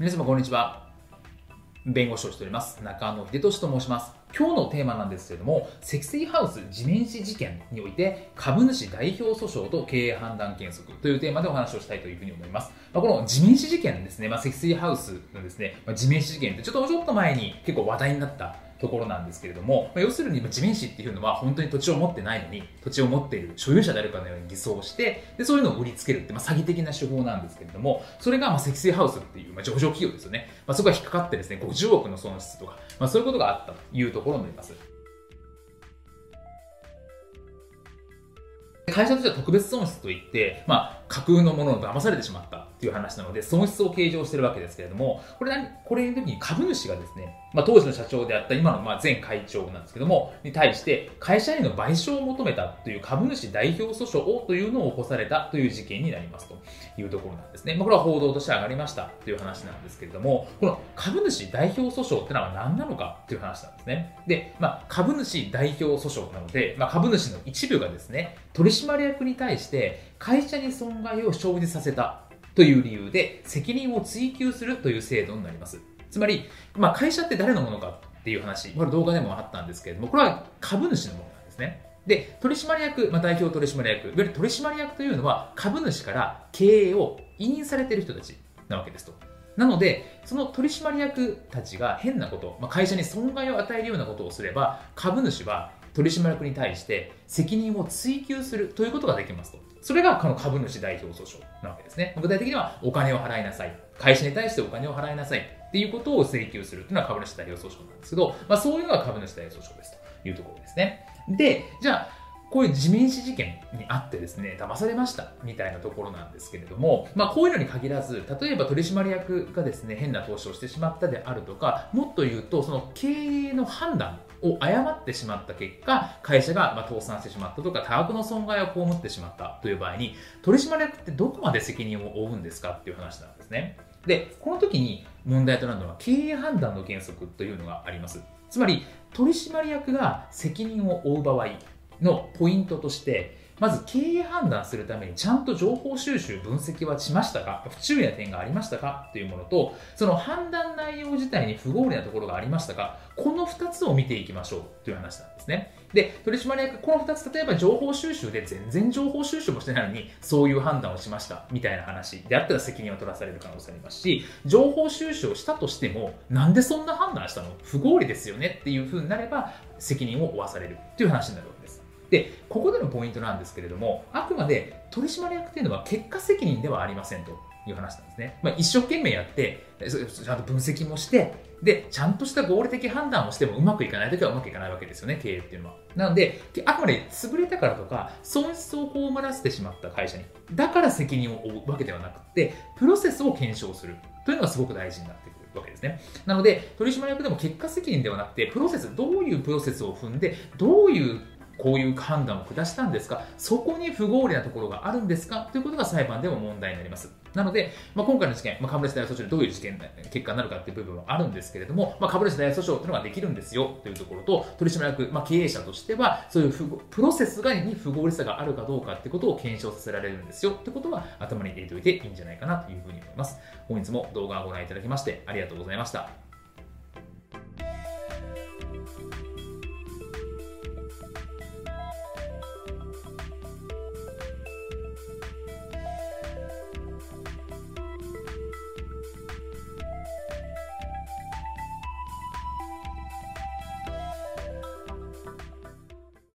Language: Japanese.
皆様こんにちは。弁護士をしております。中野秀俊と申します。今日のテーマなんですけれども、積水ハウス地面師事件において、株主代表訴訟と経営判断原則というテーマでお話をしたいというふうに思います。まあ、この地面師事件ですね、まあ、積水ハウスのですね、まあ、地面師事件ってちょっとちょっと前に結構話題になったところなんですけれども、まあ、要するに地面師っていうのは本当に土地を持ってないのに土地を持っている所有者であるかのように偽装してでそういうのを売りつけるって、まあ、詐欺的な手法なんですけれどもそれがまあ積水ハウスっていう、まあ、上場企業ですよね、まあ、そこが引っかかってですね50億の損失とか、まあ、そういうことがあったというところになります。会社としては特別損失といって、まあ、架空のものを騙されてしまった。という話なので、損失を計上しているわけですけれども、これ何、これの時に株主がですね、まあ、当時の社長であった今のまあ前会長なんですけども、に対して会社への賠償を求めたという株主代表訴訟をというのを起こされたという事件になりますというところなんですね。まあ、これは報道として上がりましたという話なんですけれども、この株主代表訴訟ってのは何なのかという話なんですね。で、まあ、株主代表訴訟なので、まあ、株主の一部がですね、取締役に対して会社に損害を生じさせたという理由で責任を追及するという制度になります。つまり、まあ、会社って誰のものかっていう話、これ動画でもあったんですけれども、これは株主のものなんですね。で、取締役、まあ、代表取締役、いわゆる取締役というのは株主から経営を委任されている人たちなわけですと。なので、その取締役たちが変なこと、まあ、会社に損害を与えるようなことをすれば、株主は取締役に対して責任を追及するということができますと。それがこの株主代表訴訟なわけですね。具体的にはお金を払いなさい。会社に対してお金を払いなさいっていうことを請求するというのは株主代表訴訟なんですけど、まあ、そういうのが株主代表訴訟ですというところですね。で、じゃあ、こういう地面師事件にあってですね、騙されましたみたいなところなんですけれども、まあこういうのに限らず、例えば取締役がですね、変な投資をしてしまったであるとか、もっと言うと、その経営の判断を誤ってしまった結果、会社がま倒産してしまったとか、多額の損害を被ってしまったという場合に、取締役ってどこまで責任を負うんですかっていう話なんですね。で、この時に問題となるのは経営判断の原則というのがあります。つまり、取締役が責任を負う場合のポイントとして、まず経営判断するためにちゃんと情報収集、分析はしましたか？不注意な点がありましたか？というものと、その判断内容自体に不合理なところがありましたか？この2つを見ていきましょう。という話なんですね。で、取締役、この2つ、例えば情報収集で全然情報収集もしてないのに、そういう判断をしました。みたいな話であったら責任を取らされる可能性ありますし、情報収集をしたとしても、なんでそんな判断したの？不合理ですよね？っていうふうになれば、責任を負わされる。っていう話になるわけです。で、ここでのポイントなんですけれども、あくまで取締役っていうのは結果責任ではありませんという話なんですね。まあ、一生懸命やって、ちゃんと分析もして、で、ちゃんとした合理的判断をしてもうまくいかないときはうまくいかないわけですよね、経営っていうのは。なので、あくまで潰れたからとか、損失を被らせてしまった会社に、だから責任を負うわけではなくて、プロセスを検証するというのがすごく大事になってくるわけですね。なので、取締役でも結果責任ではなくて、プロセス、どういうプロセスを踏んで、どういうこういう判断を下したんですか？そこに不合理なところがあるんですか？ということが裁判でも問題になります。なので、まあ、今回の事件、まあ、株主代表訴訟でどういう事件、結果になるかという部分はあるんですけれども、まあ、株主代表訴訟というのができるんですよというところと、取締役、まあ、経営者としては、そういうプロセスがに不合理さがあるかどうかということを検証させられるんですよということは頭に入れておいていいんじゃないかなというふうに思います。本日も動画をご覧いただきましてありがとうございました。